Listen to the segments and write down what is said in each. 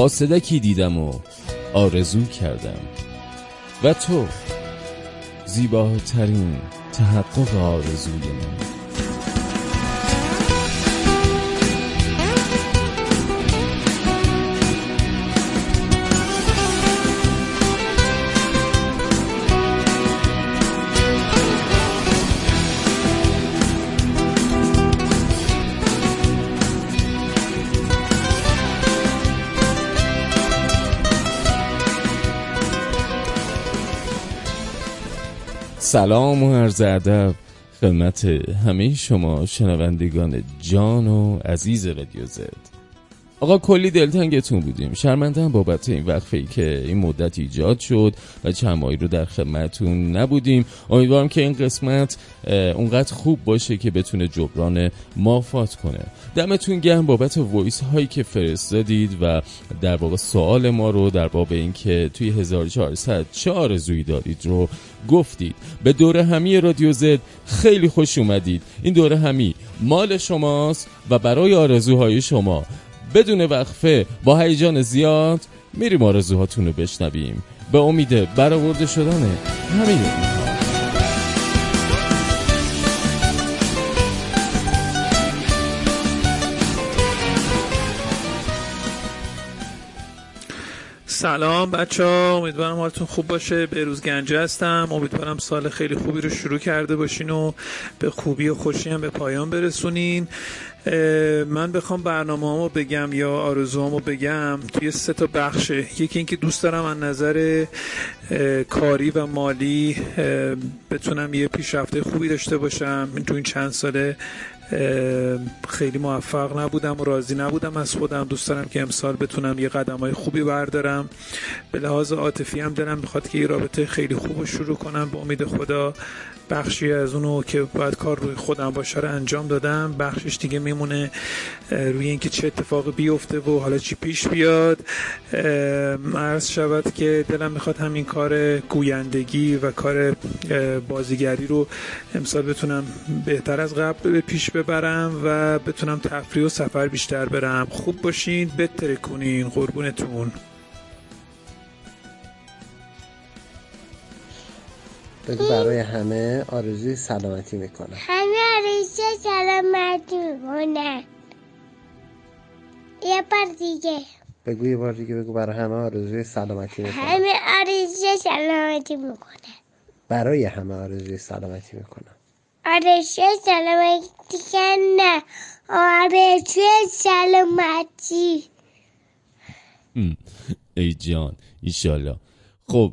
قاصدکی دیدم و آرزو کردم. و تو زیباترین تحقق آرزوی من. سلام و عرض ادب خدمت همه شما شنوندگان جان و عزیز رادیو زد. آقا کلی دلتنگتون بودیم. شرمنده بابت این وقفه ای که این مدت ایجاد شد و چند ماهی رو در خدمتتون نبودیم. امیدوارم که این قسمت اونقدر خوب باشه که بتونه جبران مافات کنه. دمتون گرم بابت وایس هایی که فرستادید و در واقع سوال ما رو در باب اینکه توی 1400 چه آرزویی دارید رو گفتید. به دوره همی رادیو زد خیلی خوش اومدید. این دوره همی مال شماست و برای آرزوهای شما بدون وقفه با هیجان زیاد میریم آرزوهاتون رو بشنویم. به امید برآورده شدن همین سلام بچه ها امیدوارم حالتون خوب باشه. روز گنجه هستم. امیدوارم سال خیلی خوبی رو شروع کرده باشین و به خوبی و خوشی هم به پایان برسونین. من بخوام برنامه بگم یا آرزوهامو بگم. توی سه تا بخشه یکی اینکه دوست دارم از نظر کاری و مالی بتونم یه پیشرفته خوبی داشته باشم. تو این چند ساله خیلی موفق نبودم و راضی نبودم از خودم. دوست دارم که امسال بتونم یه قدم های خوبی بردارم. به لحاظ عاطفی هم دلم می‌خواد که یه رابطه خیلی خوب رو شروع کنم. به امید خدا بخشی از اونو که باید کار روی خودم باشه رو انجام دادم. بخشش دیگه میمونه روی اینکه چه اتفاقی بیفته و حالا چی پیش بیاد. عرض شود که دلم می‌خواد همین کار گویندگی و کار بازیگری رو امسال بتونم بهتر از قبل پیش ببرم و بتونم تفریح و سفر بیشتر برم. خوب باشین بتره کنین قربونتون. بگو برای همه آرزوی سلامتی می‌کنم. همه آرزوی سلامتی می‌کنم. یه بار دیگه. بگو یه بار دیگه بگو برای همه آرزوی سلامتی می‌کنم. همه آرزوی سلامتی می‌کنم. برای همه آرزوی سلامتی می‌کنم. آرزوی سلامتی نه آرزوی سلامتی. ای جان ایشالله خب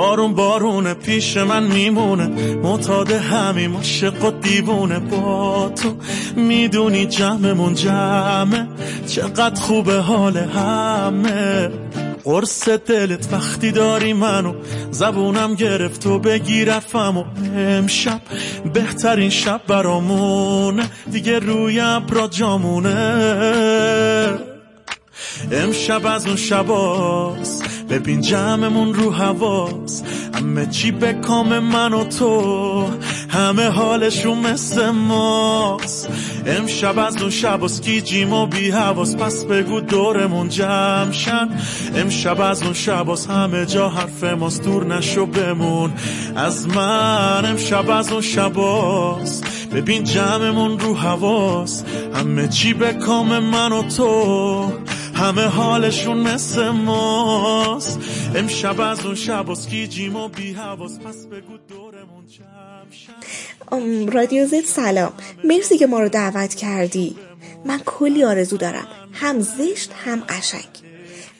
بارون بارون پیش من میمونه. معتاد همین مشق و دیوونه. با تو می‌دونی جمعمون جمعه. چقدر خوبه حال همه. قرص دلت وقتی داری منو زبونم گرفت و بگیرفم و امشب بهترین شب برامونه. دیگه روی ابرا جامونه. امشب از اون شباست ببین جمعمون رو حواس. همه چی به کام من و تو. همه حالشون مثل ماست. امشب از اون شب جیم و بی حواس. پس بگو دورمون جمشن امشب از اون شب همه جا حرف ماست. دور نشو بمون. از من امشب از اون شباست ببین جمعمون رو حواس. همه چی به کام من و تو. همه حالشون مثل ماست. امشب از اون شب جیم و بی حواس. پس بگو دورمون رادیو زد سلام. مرسی که ما رو دعوت کردی. من کلی آرزو دارم. هم زشت هم قشنگ.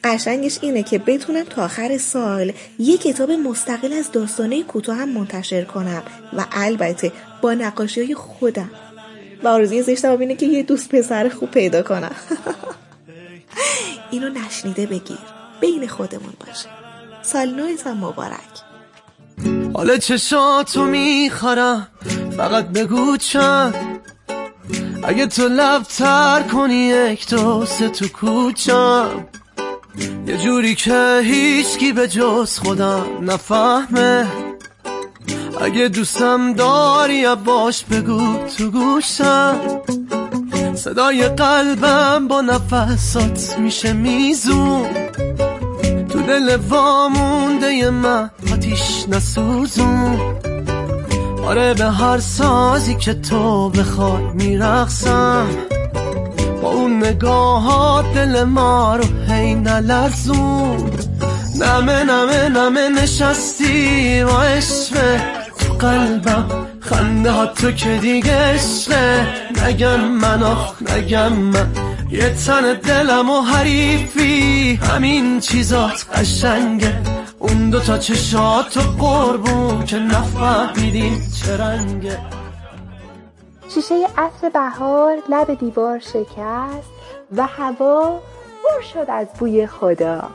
قشنگش اینه که بتونم تا آخر سال یه کتاب مستقل از داستانه کوتاه هم منتشر کنم. و البته با نقاشی های خودم. و آرزوی زشتم اینه که یه دوست پسر خوب پیدا کنم. اینو نشنیده بگیر. بین خودمون باشه. سال نویتم مبارک. حال چشاتو می‌خرم فقط بگو چند. اگه تو لب تر کنی یک دو سه تو کوچم. یه جوری که هیچکی به جز خودم نفهمه. اگه دوستم داری باش بگو تو گوشم. صدای قلبم با نفسات میشه میزون تو دل وامونده من آتیش نسوزون آره به هر سازی که تو بخوای میرقصم. با اون نگاهات دل ما رو هی نلرزون نمه نمه نمه نشستی با عشقه تو قلبم. خنده ها تو که دیگه عشقه. نگم من آخ نگم من. یه تن دلم و حریفی. همین چیزات قشنگه. اون دوتا چشات و قربون که نفهمیدیم چه رنگه. شیشه عطر بهار لب دیوار شکست و هوا پر شد از بوی خدا.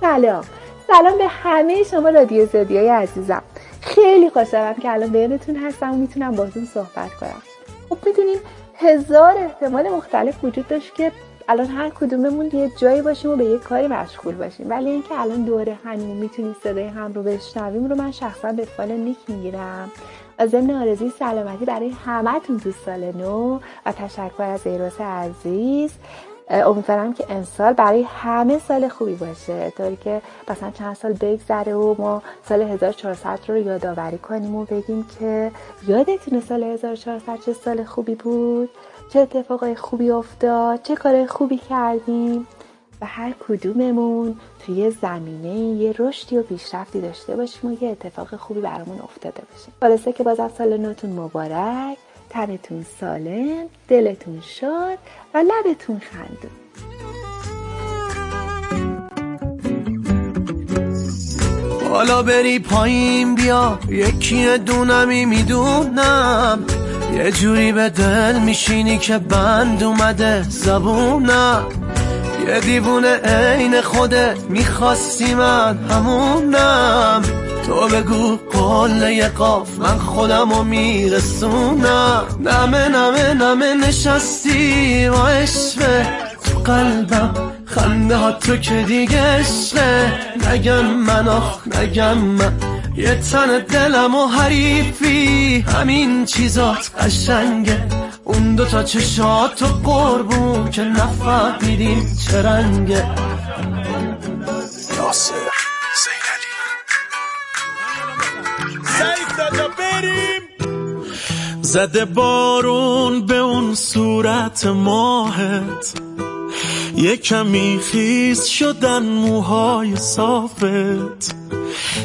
سلام. سلام به همه شما رادیو زدیای عزیزم. خیلی خوشحالم که الان بینتون هستم و می‌تونم باتون صحبت کنم. خب می‌دونیم هزار احتمال مختلف وجود داشت که الان هر کدوممون یه جایی باشیم و به یه کاری مشغول باشیم. ولی اینکه الان دوره همین می‌تونیم صدای هم رو بشنویم رو من شخصا به فال نیک می‌گیرم. و ضمن آرزوی سلامتی برای همتون تو سال نو و تشکر از ایروس عزیز. امیدوارم که امسال برای همه سال خوبی باشه. طوری که مثلا چند سال بگذره و ما سال 1400 رو یادآوری کنیم و بگیم که یادتونه سال 1400 چه سال خوبی بود چه اتفاقای خوبی افتاد چه کار خوبی کردیم. و هر کدوممون توی زمینه یه رشدی و پیشرفتی داشته باشیم و یه اتفاق خوبی برامون افتاده باشه خلاصه که بازم سال نوتون مبارک. تنتون سالم. دلتون شاد. و لبتون خندون حالا بری پایین بیا یکی دونمی می‌دونم. یه جوری به دل میشینی که بند اومده زبونم. یه دیوونه عین خوده می‌خواستی من همونم. تو بگو قله قاف من خودمو میرسونم. نمه نمه نمه نشستی و عشقه تو قلبم. خنده ها تو که دیگه عشقه نگم من آخ نگم من. یه تن دلم و حریفی. همین چیزات قشنگه. اون دوتا چشات و قربون که نفهمیدیم چه رنگه. زده بارون به اون صورت ماهت. یه کمی خیز شدن موهای صافت.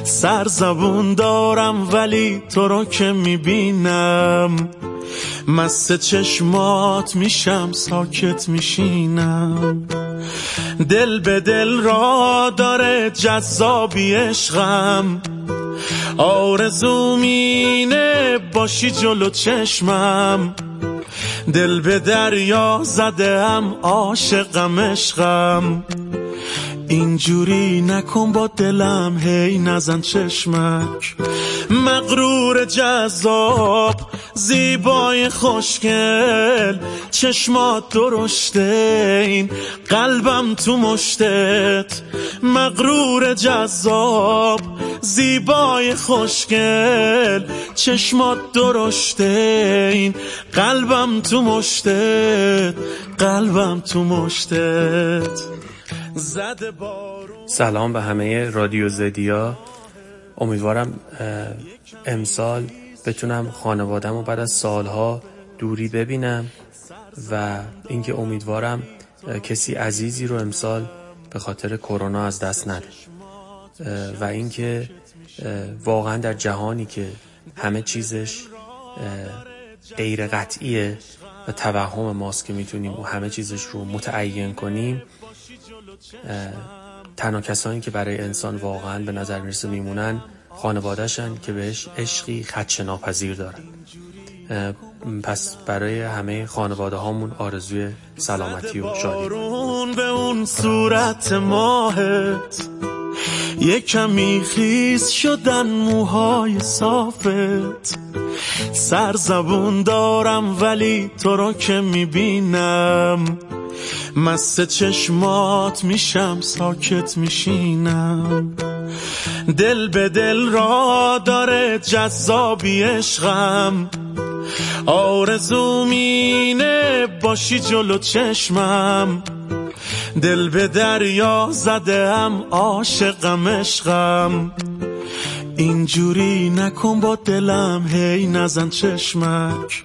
سرزبون دارم ولی تو رو که می‌بینم. مست چشمات میشم ساکت میشینم. دل به دل را داره جذابی عشقم. آرزو مینه باشی جلو چشمم. دل به دریا زده هم عاشقم عشقم. اینجوری نکن با دلم هی نزن چشمک. مغرور جذاب زیبای خوشگل چشمات درشته این قلبم تو مشتت. مغرور جذاب زیبای خوشگل چشمات درشته این قلبم تو مشتت. قلبم تو مشتت. سلام به همه رادیو زدیا. امیدوارم امسال بتونم خانوادم و بعد از سالها دوری ببینم و اینکه امیدوارم کسی عزیزی رو امسال به خاطر کرونا از دست نده. و اینکه واقعا در جهانی که همه چیزش غیر قطعیه و توهم ماست که می‌تونیم و همه چیزش رو متعین کنیم تنها کسانی که برای انسان واقعا به نظر می‌رسه میمونن خانوادهشن که بهش عشقی خدش ناپذیر دارن پس برای همه خانواده هامون آرزوی سلامتی و شادی. به اون صورت ماهت. یه کمی خیز شدن موهای صافت. سرزبون دارم ولی تو رو که می‌بینم. مست چشمات میشم ساکت میشینم. دل به دل را داره جذابی عشقم. آرزو مینه باشی جلو چشمم. دل به دریا زده هم عاشقم عشقم. اینجوری نکن با دلم هی نزن چشمک.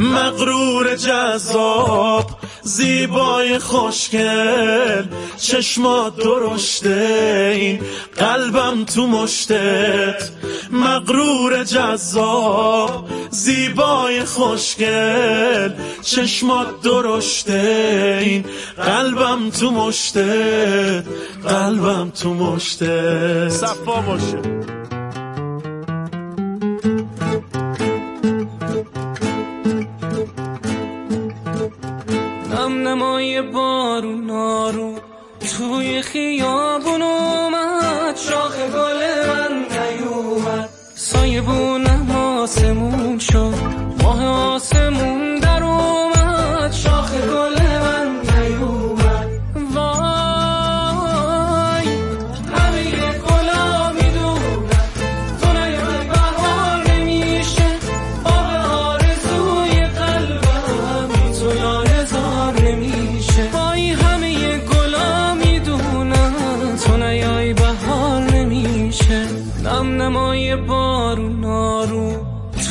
مغرور جذاب زیبای خوشگل چشمات درشته این قلبم تو مشتت. مغرور جذاب زیبای خوشگل چشمات درشته این قلبم تو مشتت. قلبم تو مشتت. صفا باشه. بارون نارو. توی خیابون اومد شاخ گل من نیومد. سایه بونم آسمون شد ماه آسمون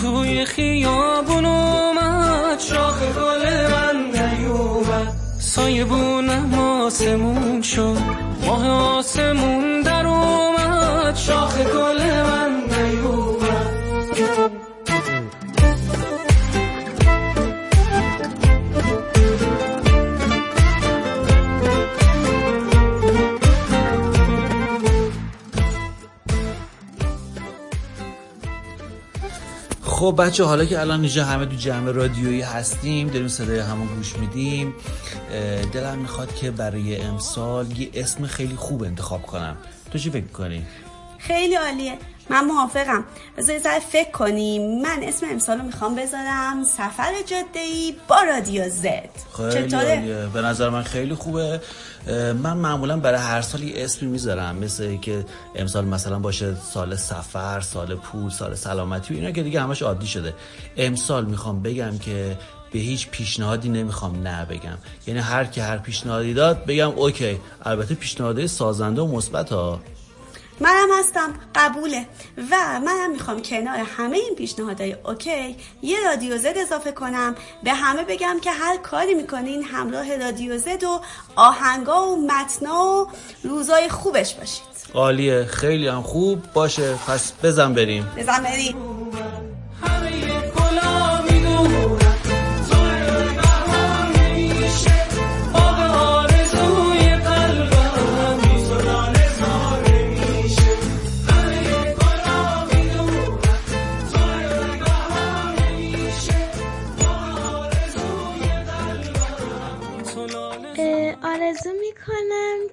توی خیابون اومد شاخ گل من نیومد. سایه بونم آسمون شد ماه آسمون در اومد. شاخ گل من خب بچه حالا که الان اینجا همه تو جمع رادیویی هستیم داریم صدای همون گوش میدیم دلم می‌خواد که برای امسال یه اسم خیلی خوب انتخاب کنم تو چی فکر کنی؟ خیلی عالیه. من موافقم. بذار یه ذره فکر کنیم. من اسم امسال رو می‌خوام بذارم. سفر جاده ای با رادیو زد. خیلی چطوره؟ عالیه. به نظر من خیلی خوبه. من معمولا برای هر سال یه اسمی می‌ذارم. مثل که امسال مثلا باشه سال سفر سال پول سال سلامتی و اینا که دیگه همش عادی شده. امسال می‌خوام بگم که به هیچ پیشنهادی نمی‌خوام نه بگم یعنی هر کی هر پیشنهادی داد بگم okay. البته پیشنهادهای سازنده و مثبت ها. منم هستم. قبوله. و منم می‌خوام کنار همه این پیشنهادهای okay یه رادیو Z اضافه کنم. به همه بگم که هر کاری می‌کنین همراه رادیو Z و آهنگا و متنا و روزای خوبش باشید. عالیه. خیلی هم خوب. باشه. پس بزن بریم. بزن بریم.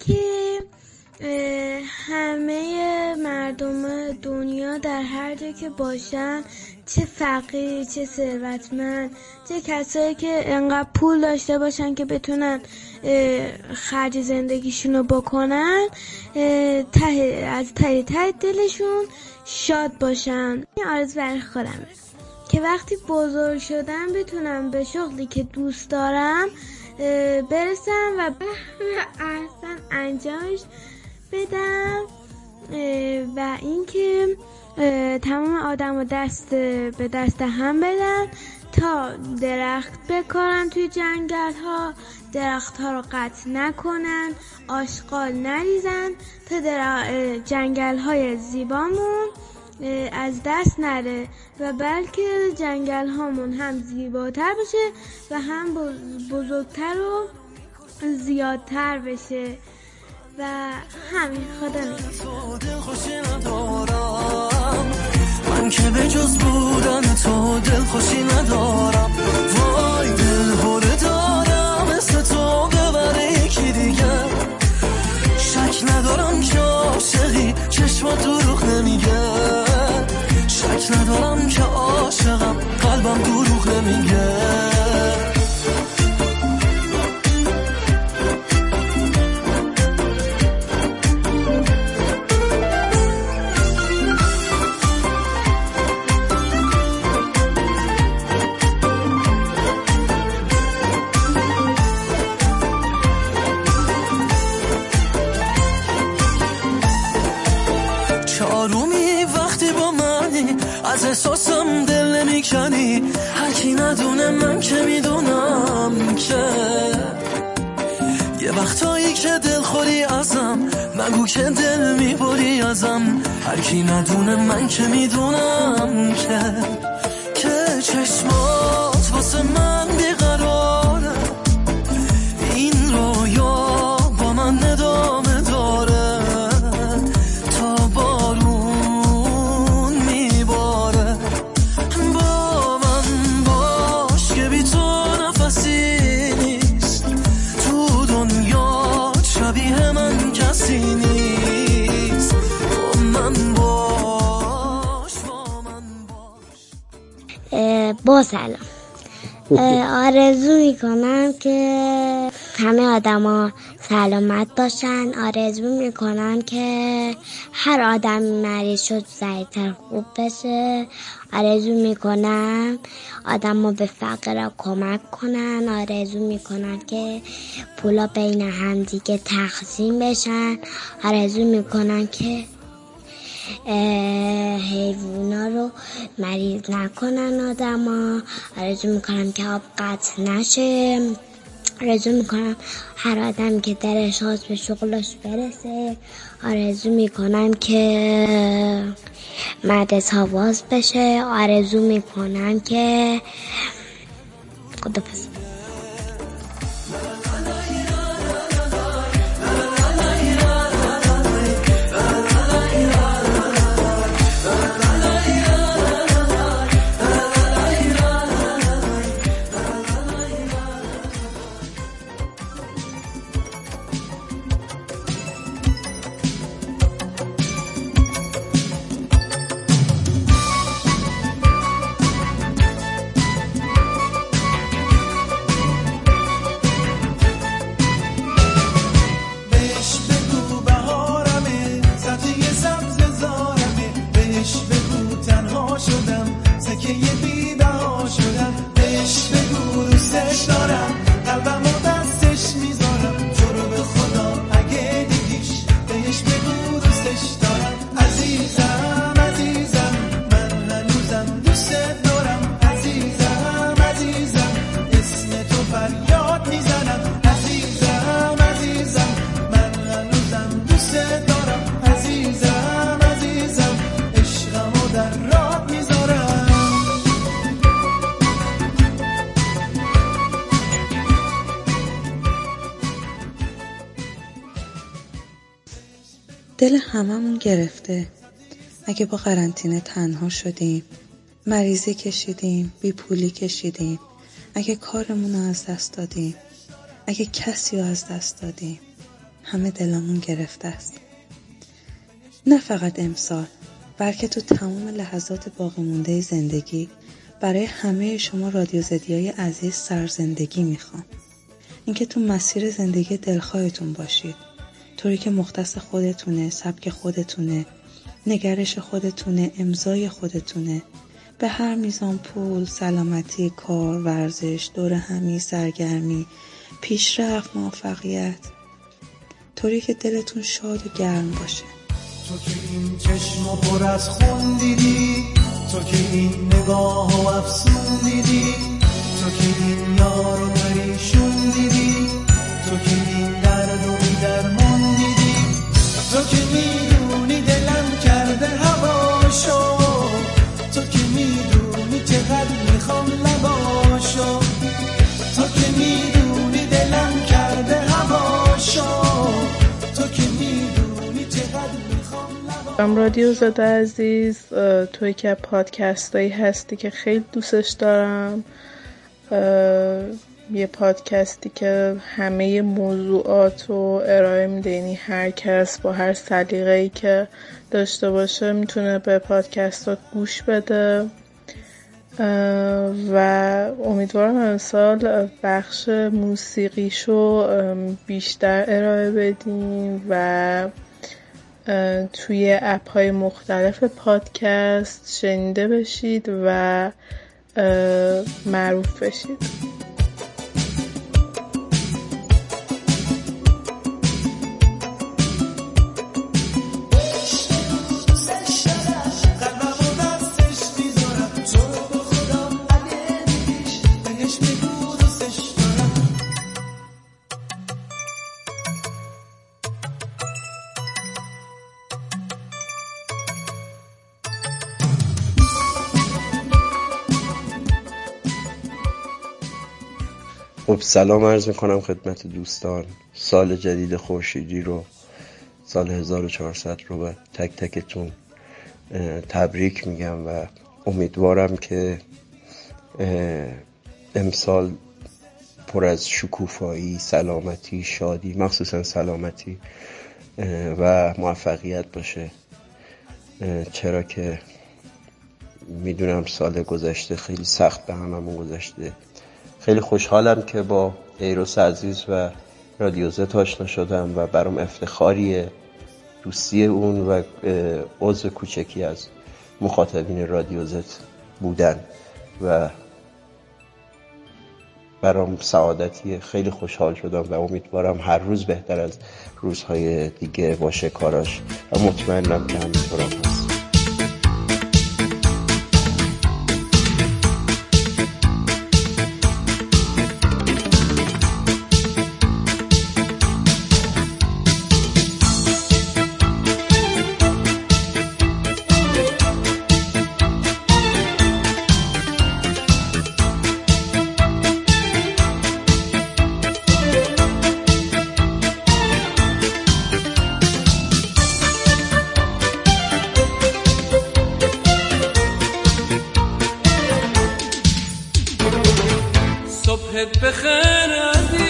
که همه مردم دنیا در هر جا که باشن چه فقیر چه ثروتمند چه کسایی که انقدر پول داشته باشن که بتونن خرج زندگیشونو بکنن اه، ته از ته ته دلشون شاد باشن. این آرزو برای خودمه. که وقتی بزرگ شدم بتونم به شغلی که دوست دارم برسم و احسن انجامش بدم. و اینکه تمام آدم و دست به دست هم بدن تا درخت بکارن توی جنگل ها درخت ها رو قطع نکنن آشغال نریزن تا در جنگل های زیبامون از دست نره و بلکه جنگل هامون هم زیباتر بشه و هم بز- بزرگتر و زیادتر بشه. و همین خدا من که به جز بودن تو دل خوشی ندارم. وای دل هره دارم مثل تو ببره یکی دیگه. شک ندارم که عاشقی چه نمیگه. شک ندارم که عاشقم. قلبم دروغ نمیگه. ندونه من که می‌دونم که یه وقتایی که دل خوری ازم مگو که دل می‌بری ازم. هرکی ندونه من که می‌دونم که که چشمات با سلام آرزو می‌کنم که همه آدما سلامت باشن. آرزو می‌کنم که هر آدمی مریض شد سریعتر خوب بشه. آرزو می‌کنم آدما به فقر کمک کنن. آرزو می‌کنم که پولا بین همدیگه تقسیم بشن. آرزو می‌کنم که اه، حیوونا رو مریض نکنن آدما. آرزو می‌کنم که آب قطع نشه. آرزو می‌کنم هر آدم که درش خواست به شغلش برسه آرزو می‌کنم که مدرسه باز بشه. آرزو می‌کنم که خدافز دل هممون گرفته. اگه با قرنطینه تنها شدیم مریضی کشیدیم بی پولی کشیدیم اگه کارمون رو از دست دادیم اگه کسی رو از دست دادیم همه دلمون گرفته است. نه فقط امسال بلکه تو تمام لحظات باقی مونده زندگی برای همه شما رادیو زدیای عزیز سرزندگی می‌خوام. اینکه تو مسیر زندگی دلخواهتون باشید. طوری که مختص خودتونه سبک خودتونه نگرش خودتونه امضای خودتونه. به هر میزان پول سلامتی کار ورزش دور همی سرگرمی پیشرفت موفقیت. طوری که دلتون شاد و گرم باشه. تو که این چشم پر از خون دیدی تو که این نگاه و افسون دیدی تو که این یار و پریشون رادیو زده عزیز توی که پادکست هایی هستی که خیلی دوستش دارم یه پادکستی که همه موضوعات رو ارائه میده یعنی هر کس با هر سلیقه‌ای که داشته باشه می‌تونه به پادکستات گوش بده. و امیدوارم امسال بخش موسیقیشو بیشتر ارائه بدیم و توی اپ های مختلف پادکست شنیده بشید و معروف بشید. سلام عرض می‌کنم خدمت دوستان. سال جدید خورشیدی رو سال 1400 رو به تک تکتون تبریک میگم و امیدوارم که امسال پر از شکوفایی سلامتی شادی مخصوصا سلامتی و موفقیت باشه. چرا که می‌دونم سال گذشته خیلی سخت به هممون گذشته. خیلی خوشحالم که با ایروس عزیز و رادیو زت آشنا شدم و برام افتخاریه دوستی اون و عضو کوچکی از مخاطبین رادیو زت بودن و برام سعادتیه. خیلی خوشحال شدم و امیدوارم هر روز بهتر از روزهای دیگه باشه کاراش و مطمئنم که همینطورم هست. صبحت بخیر.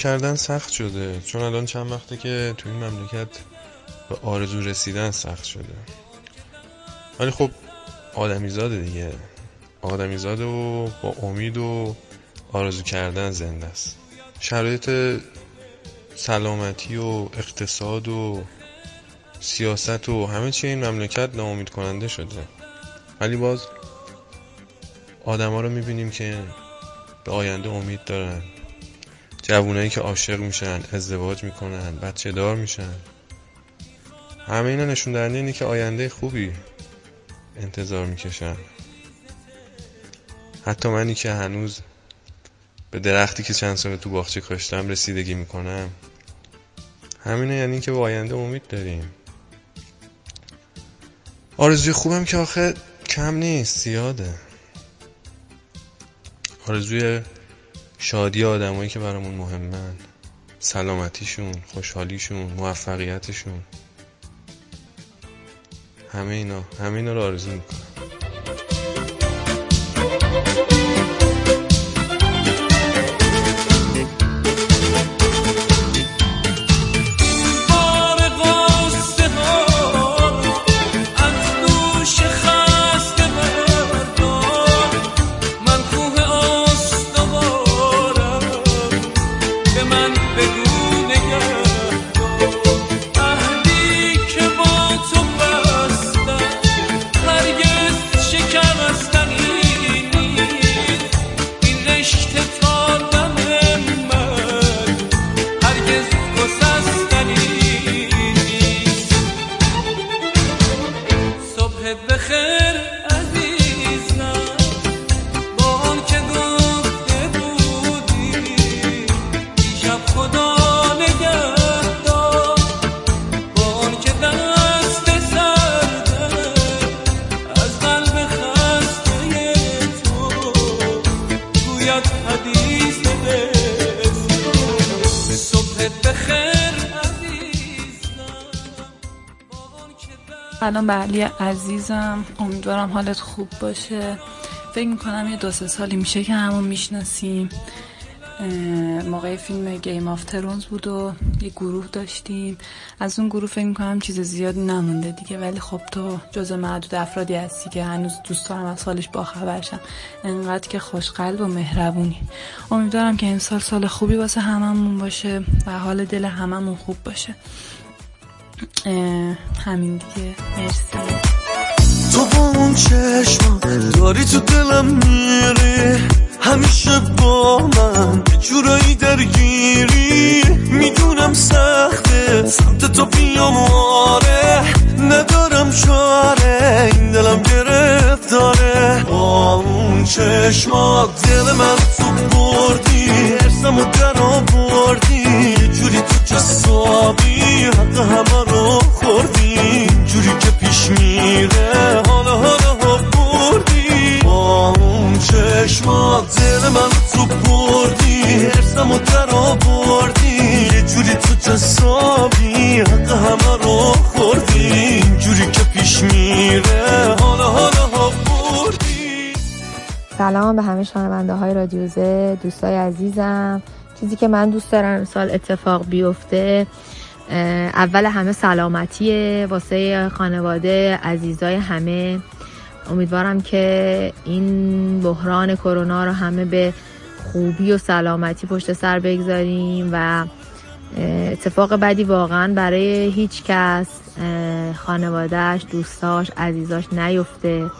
کردن سخت شده. چون الان چند وقته که تو این مملکت به آرزو رسیدن سخت شده. ولی خب آدمیزاده دیگه. آدمیزاده و با امید و آرزو کردن زنده است. شرایط سلامتی و اقتصاد و سیاست و همه چی این مملکت ناامید کننده شده. ولی باز آدما رو می‌بینیم که به آینده امید دارن. جوونایی که عاشق میشن ازدواج می‌کنن بچه دار میشن. همه اینا نشون دهنده اینه که آینده خوبی انتظار می‌کشن. حتی منی که هنوز به درختی که چند سال تو باغچه کاشتم رسیدگی می‌کنم. همینه یعنی که به آینده امید داریم. آرزوی خوبم که آخه کم نیست زیاده. آرزوی شادی آدمایی که برامون مهمن. سلامتیشون خوشحالیشون موفقیتشون. همه اینا همه اینا رو آرزو می‌کنم. سلام به علی عزیزم. امیدوارم حالت خوب باشه. فکر می‌کنم یه دو سه سالی میشه که همون می‌شناسیم. موقع فیلم گیم آف ترونز بود و یه گروه داشتیم. از اون گروه فکر می‌کنم چیز زیادی نمونده دیگه. ولی خب تو جز معدود افرادی هستی که هنوز دوست دارم از حالش باخبرشم انقدر که خوشقلب و مهربونی. امیدوارم که امسال سال خوبی واسه هممون باشه و حال دل هممون خوب باشه. همین دیگه. مرسی. تو با اون چشم داری تو دلم میری. همیشه با من جورایی درگیری. می‌دونم سخته سمت تو بیام آره ندارم چاره این دلم گرفتاره. با اون چشمات دل من تو بردی. ارسم و در آوردی. جوری تو جسابی حق همه رو خوردی. جوری که پیش میره. سلام به همه شنونده های رادیو زد دوستای عزیزم. چیزی که من دوست دارم امسال اتفاق بیفته اول همه سلامتیه. واسه خانواده عزیزای همه امیدوارم که این بحران کرونا رو همه به خوبی و سلامتی پشت سر بگذاریم و اتفاق بدی واقعا برای هیچ کس خانوادهش دوستاش عزیزاش نیفته.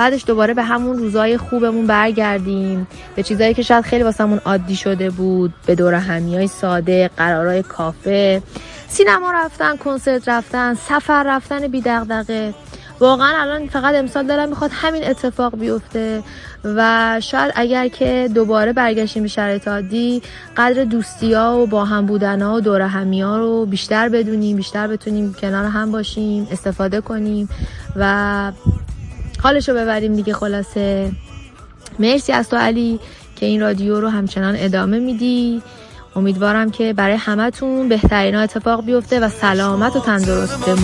بعدش دوباره به همون روزای خوبمون برگردیم. به چیزایی که شاید خیلی واسمون عادی شده بود. به دور همی های ساده قرارای کافه. سینما رفتن کنسرت رفتن سفر رفتن بی دغدغه. واقعا الان فقط امسال دارم می‌خواد همین اتفاق بیفته. و شاید اگر که دوباره برگشتیم به شرایط عادی قدر دوستی ها و با هم بودن ها و دور همی ها رو بیشتر بدونیم بیشتر بتونیم کنار هم باشیم استفاده کنیم و حالشو ببریم دیگه خلاصه. مرسی از تو علی که این رادیو رو همچنان ادامه میدی. امیدوارم که برای همتون بهترین اتفاق بیفته و سلامت و تندرست و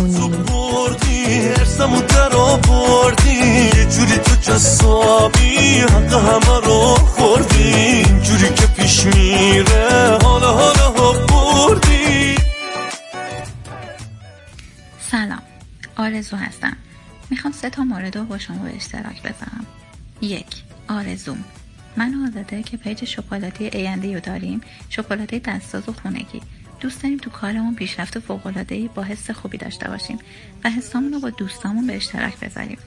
در آوردی. یه جوری تو جسابی حق همه رو خوردی. جوری که پیش میره حالا حالا ها بردی. سلام آرزو هستم. می‌خوام سه تا مورد رو با شما به اشتراک بذارم. یک آرزوم من و آزاده که پیج شکلاتی ایندی رو داریم شکلاته دستساز و خونگی. دوست داریم تو کارمون پیشرفت فوق‌العاده‌ای با حس خوبی داشته باشیم و حسامون رو با دوستامون به اشتراک بذاریم.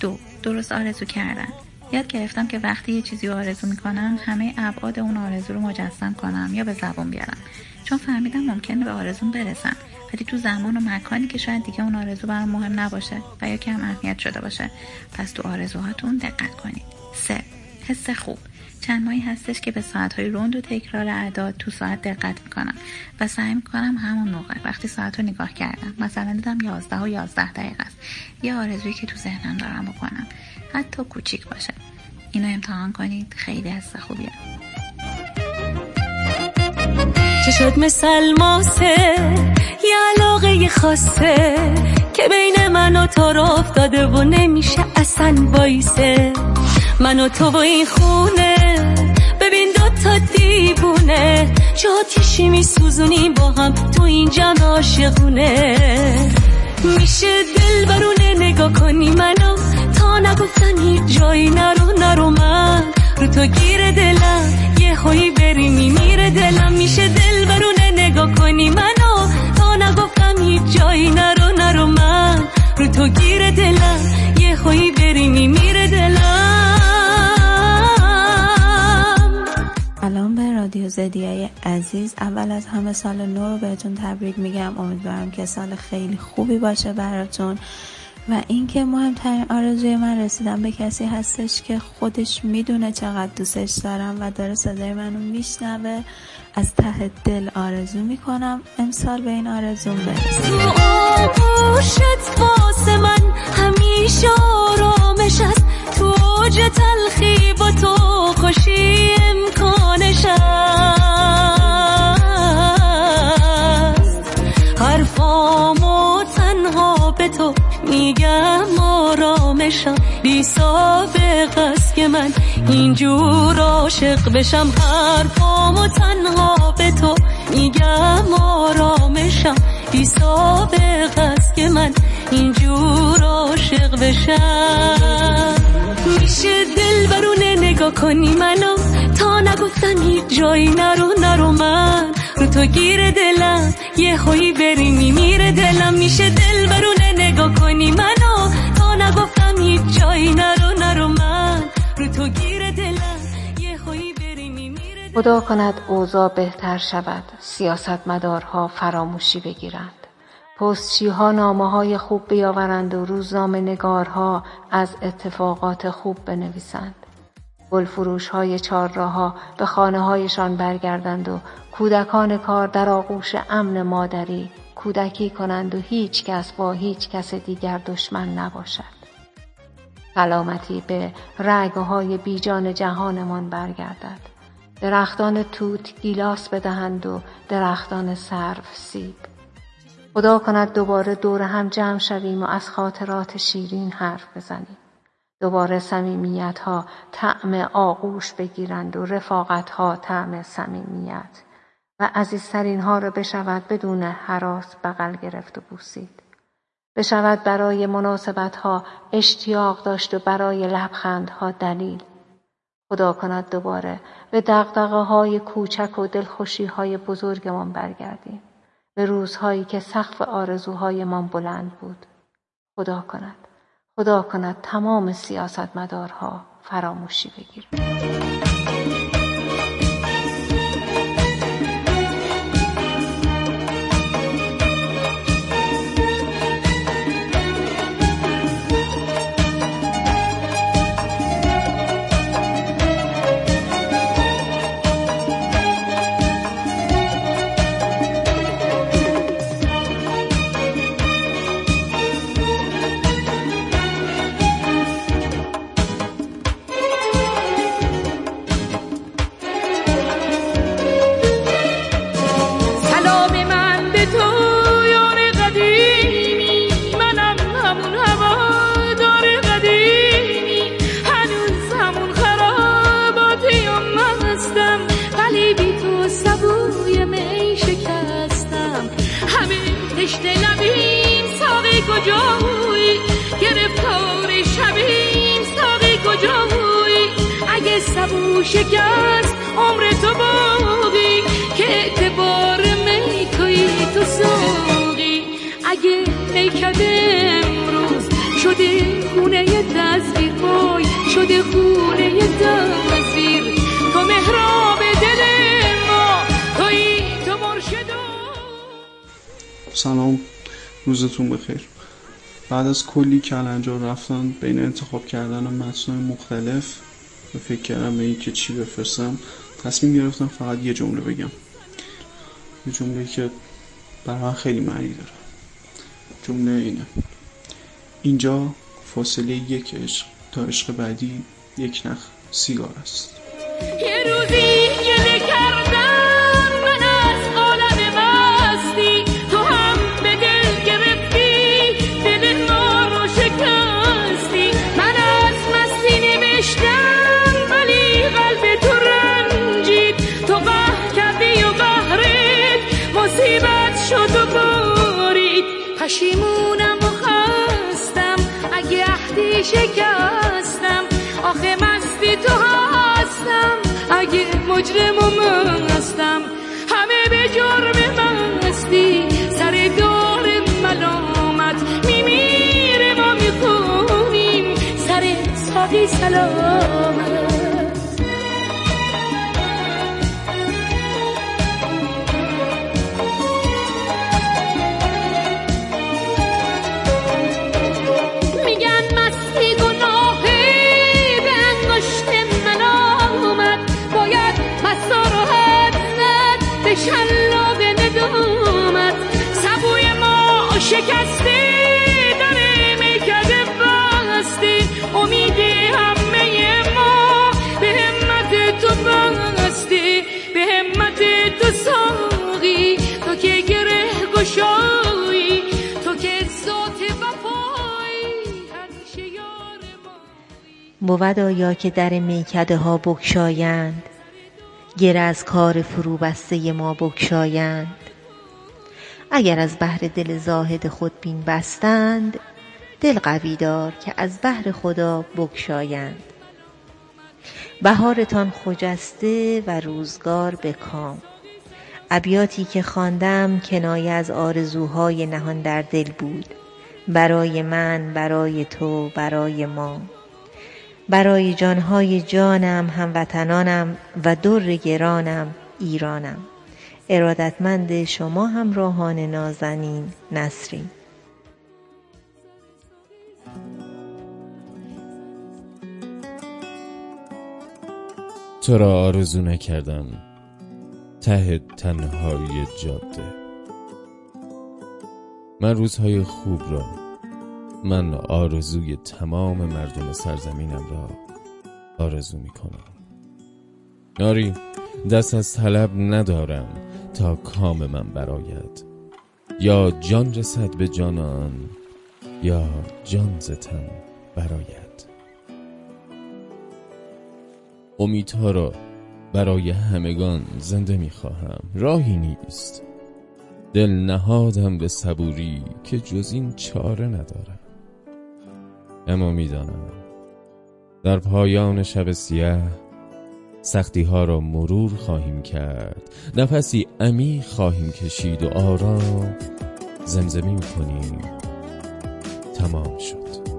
دو درست آرزو کردن. یاد گرفتم که وقتی یه چیزی رو آرزو می‌کنم همه ابعاد اون آرزو رو مجسم کنم یا به زبون بیارم. چون فهمیدم ممکنه به آرزون برسم. ولی تو زمان و مکانی که شاید دیگه اون آرزو برام مهم نباشه و یا کم اهمیت شده باشه. پس تو آرزوهاتون دقت کنید. سه حس خوب. چند ماهی هستش که به ساعتهای روند و تکرار اعداد تو ساعت دقت می‌کنم و سعی می‌کنم همون موقع وقتی ساعت رو نگاه کردم مثلا دیدم یازده و یازده دقیقه است. یه آرزویی که تو ذهنم دارم بکنم. حتی کوچیک باشه. اینو امتحان کنید. خیلی از خوبیه. چه شد مثل ماسه. یه علاقه خاصه که بین من و تو رو افتاده و نمیشه اصلا بایسه من و تو و این خونه ببین دو تا دیوونه. چه آتیشی میسوزونیم با هم تو این جمع عاشقونه. میشه دل برونه نگاه کنی منو؟ تا نگفتن هیچ جایی نرو نرو من. رو تو گیر دلم یه خویی بری میمیره دلم. میشه دل برونه نگاه کنی منو؟ جایی نرو نرو من. رو تو گیر دلم. یه خویی بری میمیره دلم. سلام به رادیو زدیای عزیز. اول از همه سال نو رو بهتون تبریک میگم. امیدوارم که سال خیلی خوبی باشه براتون. و اینکه مهمترین آرزوی من رسیدن به کسی هستش که خودش می‌دونه چقدر دوستش دارم و داره صدای منو میشنوه. از ته دل آرزو می‌کنم امسال به این آرزوم برسه تو آغوشت واسه من همیشه آرامش است. تو اوج تلخی با تو خوشی امکانش است. حرفامو تنها به تو میگم آرامشم. بی سابق است که من اینجور عاشق بشم. حرفامو تنها به تو میگم آرامشم. بی سابق است که من اینجور عاشق بشم. میشه دل برونه نگاه کنی منو. تا نگفتن هیچ جایی نرو نرو من. رو تو گیر دلم یه خویی بری میمیره دلم. میشه دل برونه نگاه کنی منو. تا نگفتم هیچ جایی نرو نرو من. رو تو گیر دلم. یه خویی بری میمیره خدا کند اوضاع بهتر شود. سیاستمدارها فراموشی بگیرند. پستچی ها نامه های خوب بیاورند و روزنامه نگارها از اتفاقات خوب بنویسند. گلفروش های چهارراها به خانه هایشان برگردند و کودکان کار در آغوش امن مادری کودکی کنند و هیچ کس با هیچ کس دیگر دشمن نباشد. سلامتی به رگه های بیجان جهانمان برگردد. درختان توت گیلاس بدهند و درختان سرو سیب. خدا کند دوباره دور هم جمع شویم و از خاطرات شیرین حرف بزنیم. دوباره سمیمیت ها طعم آغوش بگیرند و رفاقت ها طعم صمیمیت. و عزیزترین ها را بشود بدون حراس بغل گرفت و بوسید. بشود برای مناسبت ها اشتیاق داشت و برای لبخند ها دلیل. خدا کند دوباره به دقدقه های کوچک و دلخوشی های بزرگمان برگردیم. به روزهایی که سقف آرزوهایمان بلند بود. خدا کند. خدا کند تمام سیاستمدارها فراموشی بگیرند. شکست عمر تو باقی که اعتبار می توی تو ساقی اگه میکده امروز شده خونه تصویر وای شده خونه تصویر تو مهراب دل ما توی تو مرشد سلام روزتون بخیر. بعد از کلی کلنجار رفتن بین انتخاب کردن متنای مختلف فکر کردم به اینکه چی بفرستم. تصمیم گرفتم فقط یه جمله بگم. یه جمله که برای من خیلی معنی داره. جمله اینه. اینجا فاصله یک عشق تا عشق بعدی یک نخ سیگار است. یه روزی پشیمونم و خستم. اگه عهدی شکستم آخه مستی تو هستم. اگه مجرم و مستم همه به جرم مستی سر دار ملامت میمیره ما می‌خونیم. سر ساقی سلامت. بود آیا که در میکده ها بگشایند؟ گره از کار فرو بسته ما بگشایند. اگر از بهر دل زاهد خود بین بستند دل قوی دار که از بهر خدا بگشایند. بهارتان خجسته و روزگار به کام ابیاتی که خواندم کنایه از آرزوهای نهان در دل بود. برای من برای تو برای ما. برای جانهای جانم هموطنانم و در گرانم ایرانم. ارادتمند شما همراهان نازنین نسرین. تو را آرزو نکردم ته تنهای جاده. من روزهای خوب را من آرزوی تمام مردم سرزمینم را آرزو می کنم ناری دست از طلب ندارم تا کام من براید یا جان رسد به جانان یا جان ز تن براید امیدها را برای همگان زنده می خواهم راهی نیست. دل نهادم به صبوری که جز این چاره ندارم. اما می‌دانم. در پایان شب سیاه سختی ها را مرور خواهیم کرد. نفسی عمیق خواهیم کشید و آرام زمزمه کنیم. تمام شد.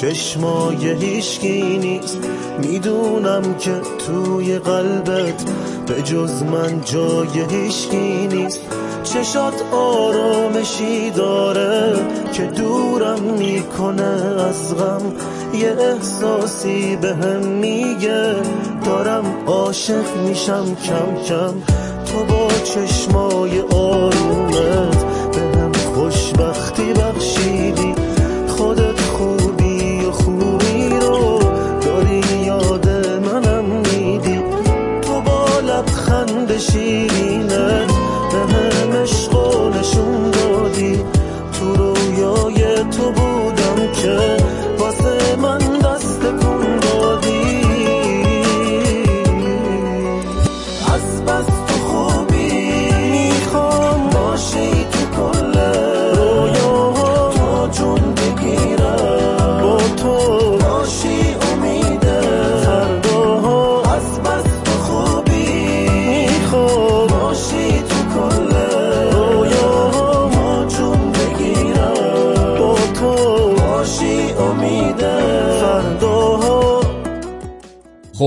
چشمای هیشگی نیست. می‌دونم که توی قلبت به جز من جای هیشگی نیست. شد آرامشی داره که دورم می‌کنه از غم. یه احساسی به هم میگه. دارم عاشق میشم کم کم. تو با چشمای آرومت به هم خوشبختی بخشیدی. لبخند شیرینت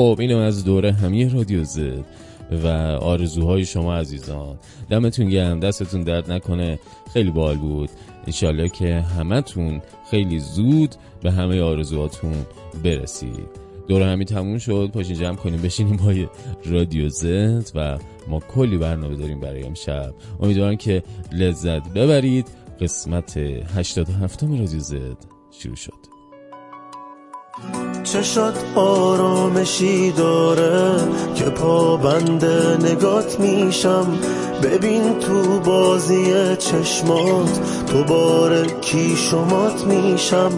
خب اینو از دوره همیه رادیو زد و آرزوهای شما عزیزان. دمتون گرم دستتون درد نکنه. خیلی بال بود. انشالله که همتون خیلی زود به همه آرزوهاتون برسید. دور همی تموم شد. پاشین جمع کنیم بشینیم با رادیو زد و ما کلی برنامه داریم برای امشب. امیدوارم که لذت ببرید. قسمت 87 رادیو زد شروع شد. چشات آرامشی داره که پابند نگات میشم؟ ببین تو بازی چشمات تو بار کی شمات میشم؟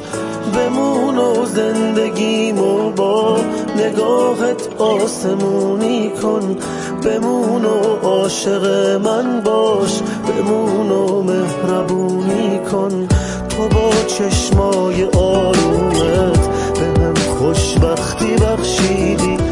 بمون و زندگیمو با نگاهت آسمونی کن. بمون و عاشق من باش بمون و مهربونی کن. تو با چشمای آرومت من خوشبختی بخشیدی.